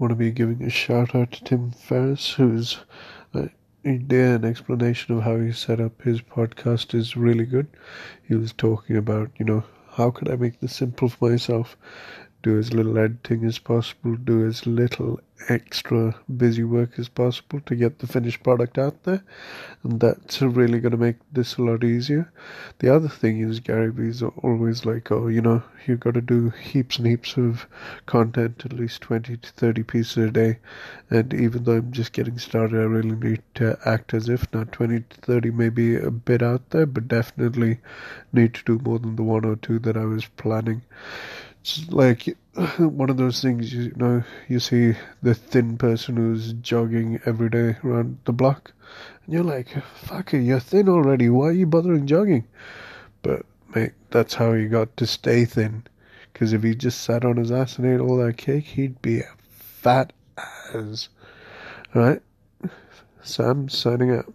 want to be giving a shout out to Tim Ferriss, who's uh, there an explanation of how he set up his podcast is really good. He was talking about, you know, how could I make this simple for myself? Do as little editing as possible, do as little extra busy work as possible to get the finished product out there. And that's really going to make this a lot easier. The other thing is Gary Vee's always like, oh, you know, you've got to do heaps and heaps of content, at least 20 to 30 pieces a day. And even though I'm just getting started, I really need to act as if not 20 to 30 maybe a bit out there, but definitely need to do more than the one or two that I was planning. It's like one of those things, you know, you see the thin person who's jogging every day around the block, and you're like, fuck it, you're thin already, why are you bothering jogging? But, mate, that's how he got to stay thin. Because if he just sat on his ass and ate all that cake, he'd be a fat ass. Alright? Sam signing out.